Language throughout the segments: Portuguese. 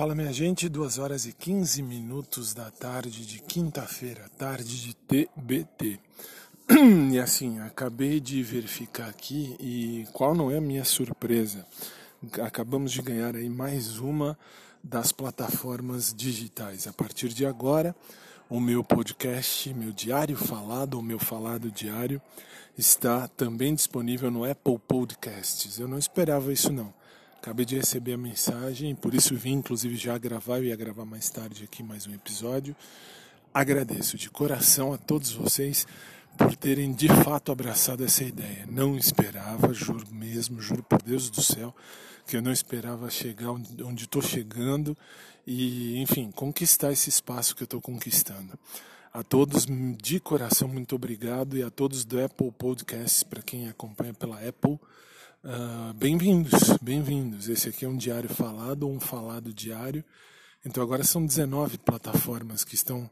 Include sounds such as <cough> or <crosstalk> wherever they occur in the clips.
Fala minha gente, 2 horas e 15 minutos da tarde de quinta-feira, tarde de TBT. <clears throat> E assim, acabei de verificar aqui e qual não é a minha surpresa? Acabamos de ganhar aí mais uma das plataformas digitais. A partir de agora, o meu podcast, meu diário falado, o meu falado diário, está também disponível no Apple Podcasts. Eu não esperava isso não. Acabei de receber a mensagem, por isso vim inclusive já gravar, eu ia gravar mais tarde aqui mais um episódio. Agradeço de coração a todos vocês por terem de fato abraçado essa ideia. Não esperava, juro mesmo, juro por Deus do céu, que eu não esperava chegar onde estou chegando e, enfim, conquistar esse espaço que eu estou conquistando. A todos de coração, muito obrigado e a todos do Apple Podcasts, para quem acompanha pela Apple. Uh, bem-vindos, bem-vindos. Esse aqui é um diário falado, um falado diário. Então agora são 19 plataformas que estão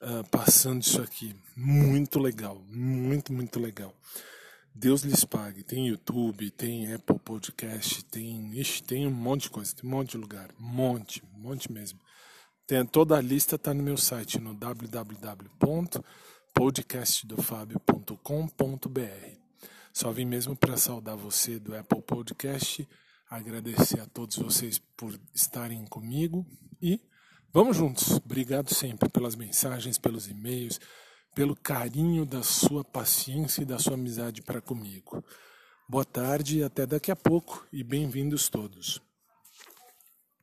uh, passando isso aqui. Muito legal, muito, muito legal. Deus lhes pague. Tem YouTube, tem Apple Podcast, tem, ixi, tem um monte de coisa, tem um monte de lugar, um monte, um monte mesmo. Tem, toda a lista está no meu site, no www.podcastdofabio.com.br. Só vim mesmo para saudar você do Apple Podcast, agradecer a todos vocês por estarem comigo e vamos juntos. Obrigado sempre pelas mensagens, pelos e-mails, pelo carinho da sua paciência e da sua amizade para comigo. Boa tarde e até daqui a pouco e bem-vindos todos.